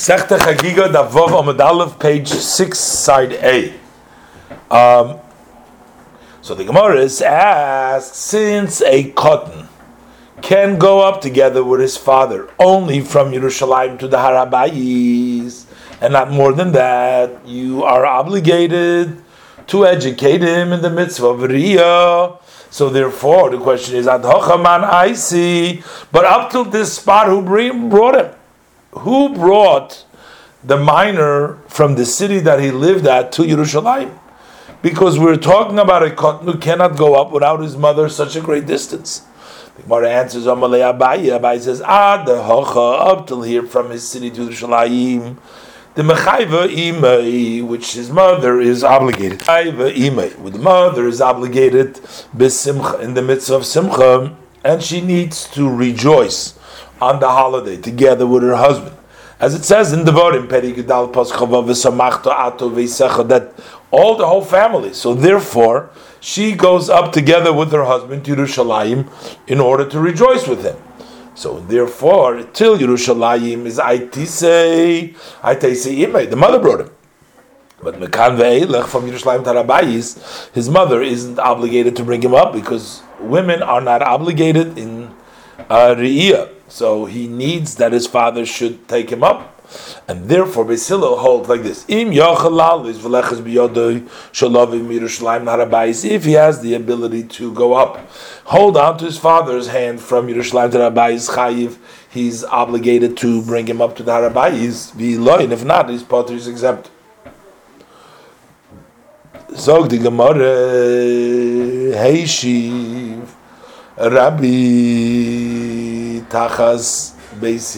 Sechta Chagiga Davov Amud Aleph, page six, side A. Um, so the Gemara asked, since a cotton can go up together with his father only from Yerushalayim to the Har Habayis, and not more than that, you are obligated to educate him in the mitzvah of Riyah. So therefore, the question is, Ad I see, but up till this spot, who brought him? Who brought the miner from the city that he lived at to Yerushalayim? Because we're talking about a cotton who cannot go up without his mother such a great distance. The Gemara answers Amalei Abaye. Abaye says, Ah, the hocha up till here from his city to Yerushalayim. The mechayva imay, which his mother is obligated. Mechayva imay, with the mother is obligated besimcha in the midst of simcha, and she needs to rejoice on the holiday together with her husband. As it says in the Vorim, that all the whole family. So therefore, she goes up together with her husband to Yerushalayim in order to rejoice with him. So therefore, till Yerushalayim is Aitise, Aitise Imei, the mother brought him. But Mekan ve'elech from Yerushalayim Tarabayis, his mother isn't obligated to bring him up because women are not obligated in uh, Riyah. So he needs that his father should take him up. And therefore, Beis Hillel holds like this: If he has the ability to go up, hold on to his father's hand from Yerushalayim to Rabayis Chayiv, he's obligated to bring him up to the Har Habayis. And if not, his potter is exempt. Zog the Gemara, Heishiv, Rabbi tachas Beis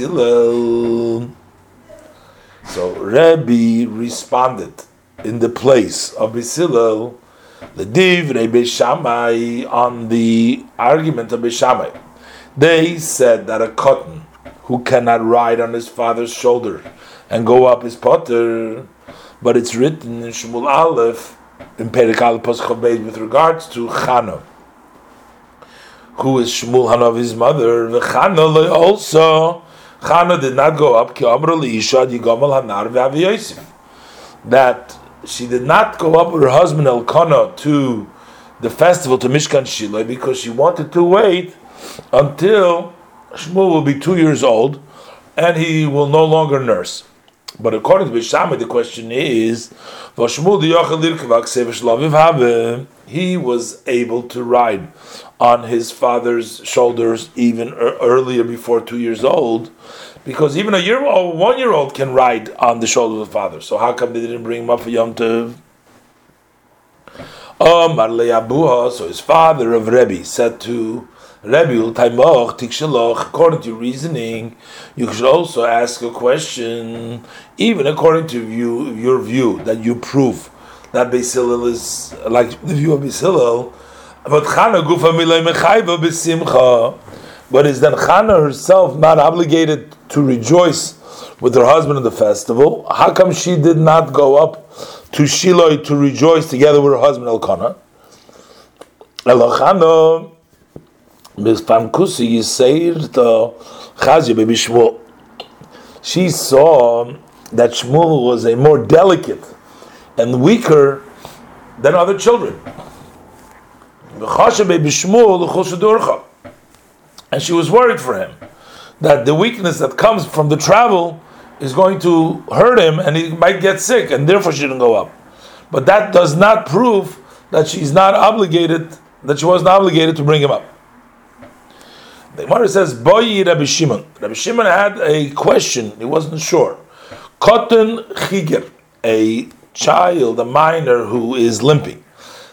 So Rabbi responded in the place of Beis Hillel, the div Shamai on the argument of Beishamai. They said that a cotton who cannot ride on his father's shoulder and go up his potter, but it's written in Shmuel Aleph in Perikal Aleph with regards to Chana who is Shmuel Hanov, his mother, Chana also, Chana did not go up, that she did not go up with her husband Elkanah to the festival to Mishkan Shiloh because she wanted to wait until Shmuel will be two years old and he will no longer nurse. But according to Bishama, the question is, he was able to ride on his father's shoulders even earlier before two years old, because even a year old, one year old can ride on the shoulders of the father. So how come they didn't bring him up for Yom Tov? So his father of Rebbe said to Rebbe, according to reasoning, you should also ask a question, even according to you, your view, that you prove that Beis is like the view of Beis but Chana Gufa Milay B'Simcha. But is then Chana herself not obligated to rejoice with her husband in the festival? How come she did not go up to Shiloh to rejoice together with her husband Elkanah? Elochana Kusi Yiseir to Chazia Baby Shmuel. She saw that Shmuel was a more delicate and weaker than other children. And she was worried for him that the weakness that comes from the travel is going to hurt him and he might get sick and therefore she didn't go up. But that does not prove that she's not obligated, that she wasn't obligated to bring him up. The Gemara says, Boyi Rabbi Shimon. Rabbi Shimon had a question, he wasn't sure. Cotton Chiger, a child, a minor who is limping.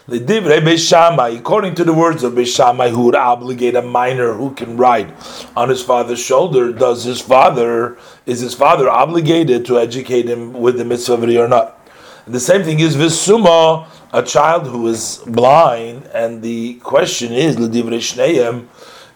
The divrei Beishamai, according to the words of Beishamai, who would obligate a minor who can ride on his father's shoulder, does his father is his father obligated to educate him with the mitzvah or not? The same thing is Visuma, a child who is blind, and the question is L'divrei.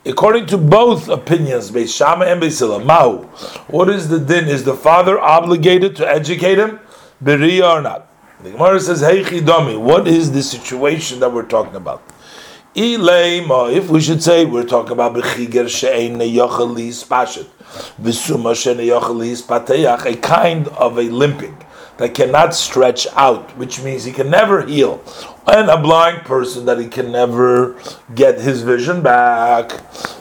According to both opinions, Beis Shammai and Beis Mahu, what is the din? Is the father obligated to educate him, beriya or not? The Gemara says, Hey what is the situation that we're talking about? If we should say we're talking about Bechiger She'ein Yochali Spashet, a kind of a limping that cannot stretch out, which means he can never heal, and a blind person that he can never get his vision back.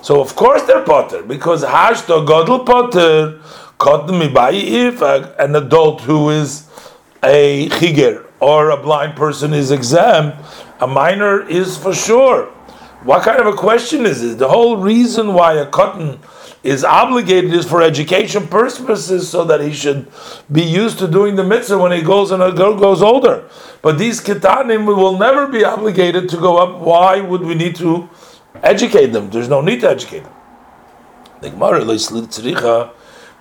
So of course they're potter because hashto godel potter if an adult who is a chiger or a blind person is exempt, a minor is for sure. What kind of a question is it? The whole reason why a cotton is obligated is for education purposes, so that he should be used to doing the mitzvah when he goes and a girl goes older. But these ketanim will never be obligated to go up. Why would we need to educate them? There's no need to educate them. The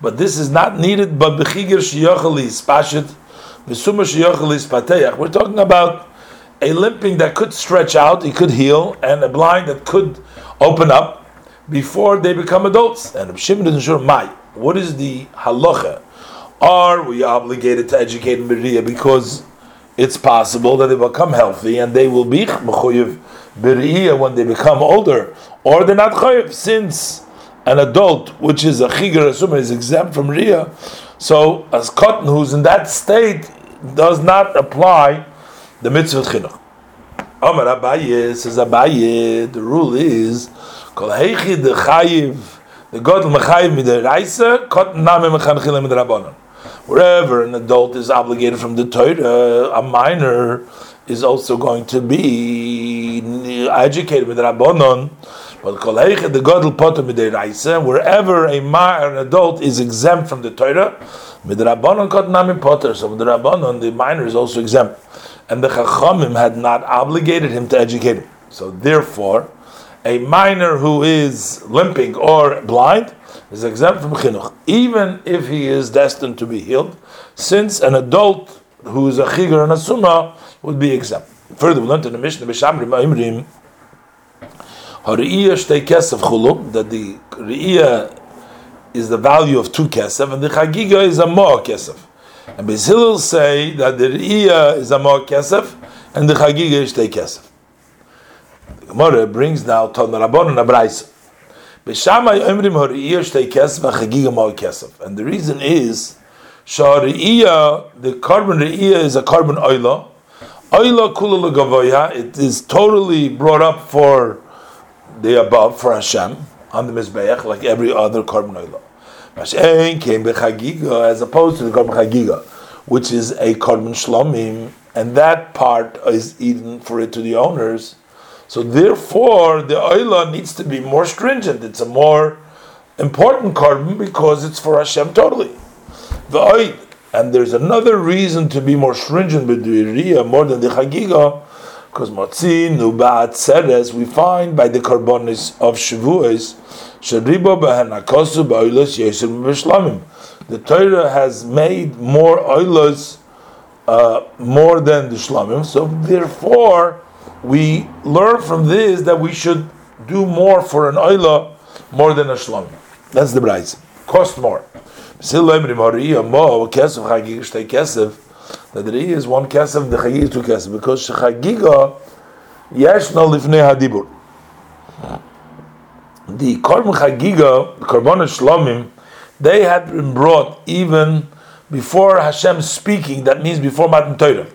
but this is not needed. But. We're talking about a limping that could stretch out, he could heal, and a blind that could open up before they become adults. And Shimon isn't sure. My, what is the halacha? Are we obligated to educate Beriya because it's possible that they become healthy and they will be mechuyev Beriya when they become older, or they're not chayiv since an adult, which is a chigur asuma, is exempt from ria. So, as cotton who's in that state does not apply the mitzvah chinuch. Amar Abaye says Abaye. The rule is kol heichi de chayiv the god mechayiv midiraisa cotton name mechanchila midrabanan. Wherever an adult is obligated from the Torah, a minor is also going to be educated with Rabbanon but the godel potter midiraisa, wherever a ma an adult is exempt from the Torah, midrabanon kot nami potter. So the rabbanon, the minor is also exempt, and the chachamim had not obligated him to educate him. So therefore, a minor who is limping or blind is exempt from chinuch, even if he is destined to be healed, since an adult who is a chigar and a summa would be exempt. Further, we learned in the Mishnah, B'Shamrim Hariyah shtei kesef chuluk, that the Riyah is the value of two kesef, and the Chagiga is a more kesef. And Beis Hillel say that the Riyah is a more kesef, and the Chagiga is shtei kesef. The Gemara brings now Ton Rabban and Abraisa. And the reason is, the korban Riyah is a korban oila. Oila kula it is totally brought up for the above for Hashem on the Mizbeach, like every other korban oil. Mashen came bechagiga as opposed to the korban chagiga, which is a korban shlomim, and that part is eaten for it to the owners. So therefore, the oila needs to be more stringent. It's a more important korban because it's for Hashem totally. The oil, and there's another reason to be more stringent with the iriya more than the chagiga because Motzin Nubat Seres we find by the korbanos of Shavuos Sharibo Bahanakosu Ba'ilos Yeshim Bishlamim. The Torah has made more oilos uh, more than the shlamim, so therefore we learn from this that we should do more for an oila more than a shlamim. That's the price. Cost more that the is one kesef, the chagig two kesef, because chagiga yesh no lifnei hadibur. The korban chagiga, the korban shlomim, they had been brought even before Hashem speaking. That means before Matan Torah,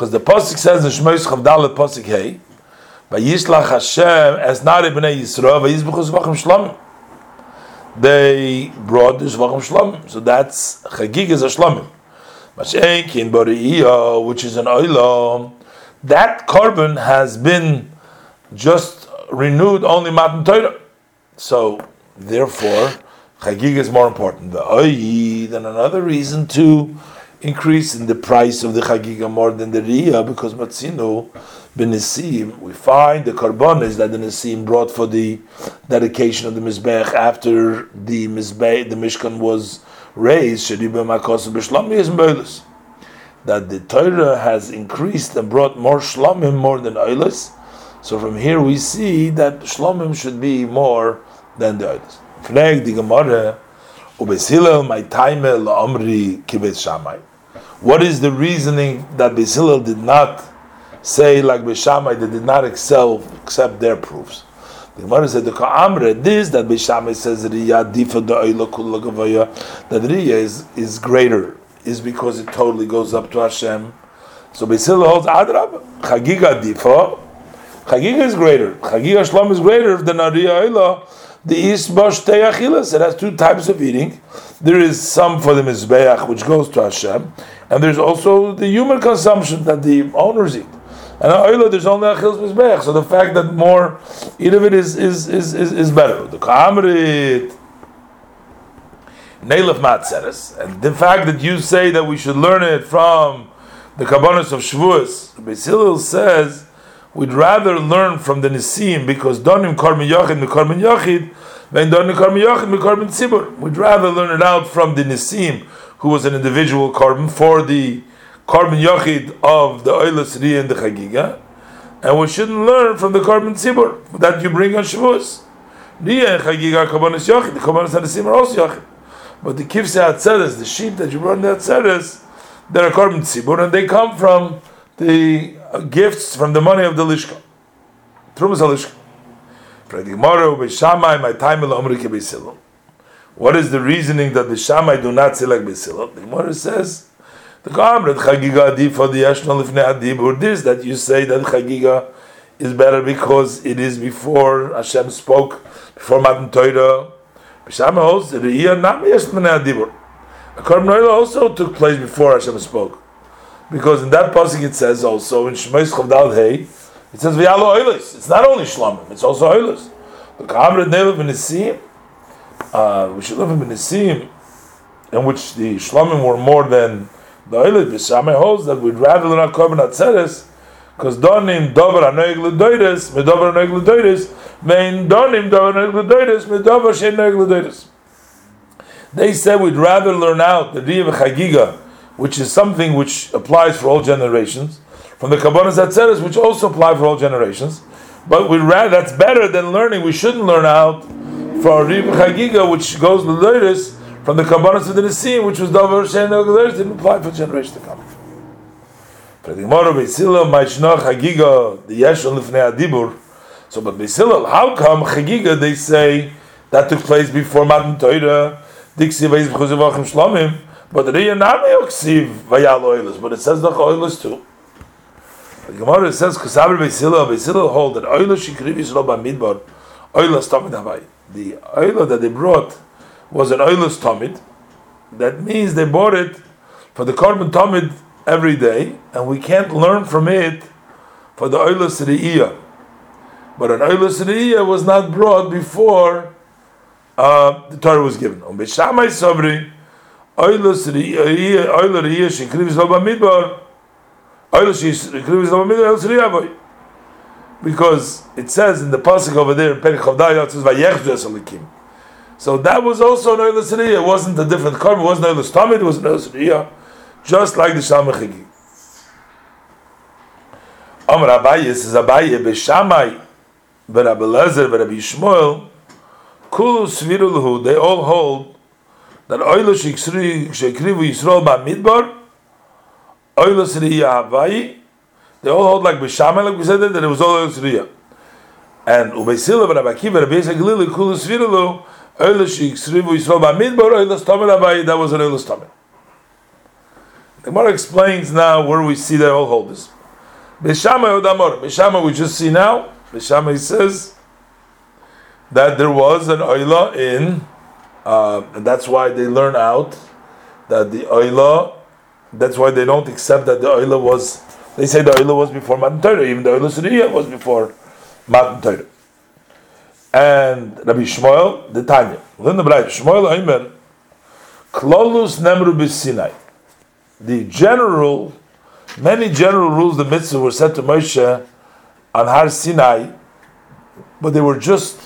because the pasuk says in Shmois Chavdal pasuk Hey, Vayislach Hashem as not bnei Yisrael vayizbuchu zvachim shlomim. They brought the zvachim shlomim, so that's chagig is a shlomim which is an oilam, that korban has been just renewed only Matan Torah. So, therefore, Chagig is more important. The oyi, then another reason to increase in the price of the Chagiga more than the Riyah, because Matzino benisim, we find the korbanos that the Nisim brought for the dedication of the Mizbech after the Mizbech, the Mishkan was raised that the Torah has increased and brought more shlomim more than oilis. So from here we see that shlomim should be more than the. Flag the Gemara, my time kibet. What is the reasoning that Beis Hillel did not say like Beshamai, they did not excel, accept their proofs? The Gemara said the Ka'amre, this that Beishamai says Riyah Difa that Riyah is, is greater, is because it totally goes up to Hashem. So Beis Hillel holds Adrab, Chagiga Difa, Chagiga is greater. Chagiga Shlom is greater than Riyah Oila. The Isbash Teyachilas, it has two types of eating. There is some for the Mizbeach, which goes to Hashem, and there's also the human consumption that the owners eat. And oila there's only achil's mizbech. So the fact that more eat of it is is is is, is better. The kamrit nail of matzeres, and the fact that you say that we should learn it from the kabbanis of Shavuos, Basil says we'd rather learn from the nisim because donim karmi yachid mikarmin yachid than donim karmi yachid mikarmin tzibur. We'd rather learn it out from the nisim who was an individual korban for the korban yachid of the oilas and the chagiga, and we shouldn't learn from the korban tzibur that you bring on Shavuos. Riyah and chagiga korbanos yachid, the korbanos hadasim are also yachid. But the kivse atzeres, the sheep that you brought in the atzeres, they're a korban tzibur, and they come from the gifts from the money of the lishka. Trumas halishka. What is the reasoning that the Shammai do not say like Beis Hillel? The Gemara says the Kamrat Chagiga for the Yashna Lifnei Adib, or this that you say that Chagiga is better because it is before Hashem spoke, before Matan Torah. Bisham also, the Iyah Nam Adibur. A Korban also took place before Hashem spoke. Because in that passage it says also, in Shemais Chavdal Hey, it says V'yalo Oilis. It's not only Shlomim, it's also Oilis. The Kamrat Nelev Nisim, uh, we should live in Nisim, in which the Shlomim were more than the Oilit B'Shamay holds that we'd rather learn our Korban Atzeres, because Donim Dover Anoig L'Doides, Medover Anoig L'Doides, Mein Donim Dover Anoig L'Doides, Medover Shein Anoig. They said we'd rather learn out the Riya Chagiga, which is something which applies for all generations, from the Kabbanas Atzeres, which also apply for all generations. But we'd rather that's better than learning. We shouldn't learn out for Riya Chagiga, which goes L'Doides, from the Kabbanas of the Nisim, which was Dover Shein didn't apply for generations to come. So, but Beis Hillel, how come Chagiga they say that took place before Matan Torah? Dixi Veiz B'chuzivachim Shlomim. But. But it says the Oilus too. The Gemara says Kusaber Beis Hillel Beisila hold that Oilus Shikriv Yisrael Bamidbar Oilus Tamid Havai. The Oilus that they brought was an Oilus Tamid. That means they bought it for the Korban Tamid every day, and we can't learn from it for the Oilus Re'iyah. But an Oilus Re'iyah was not brought before uh, the Torah was given. On Beshamai Sabri, Oilus Re'iyah because it says in the pasuk over there in says. So that was also an Oilus. It wasn't a different korban. It wasn't Oilus Tamid. It was an Oilus just like the Shalmei Chigi. Amr Abaye says Abaye b'Shamai, b'Rabbi Lezer, b'Rabbi Yishmael, Kulu Svirulhu, they all hold that Oilo Shekrivu Yisrael Ba'midbar, Oilo Sriya Havayi, they all hold like b'Shamai, like we said that that it was all Oilo Sriya. And Ubeisila b'Rabbi Akiva, Rabbi Yisrael Galili, Kulu Svirulhu, Oilo Shekrivu Yisrael Ba'midbar, Oilo Stomer Havayi, that was an Oilo Stomer. The Gemara explains now where we see that all hold this. Beshama Odamor. Beshama we just see now. Beshama says that there was an oila in, uh, and that's why they learn out that the oila. That's why they don't accept that the oila was. They say the oila was before Matan Torah, even the oila Suriya was before Matan Torah. And Rabbi Shmuel, the Tanya. Then the Bride Shmuel Aimer, Klolus Nemru Sinai the general, many general rules the mitzvah were said to Moshe on Har Sinai, but they were just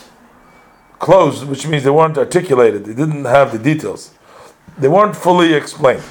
closed, which means they weren't articulated. They didn't have the details. They weren't fully explained.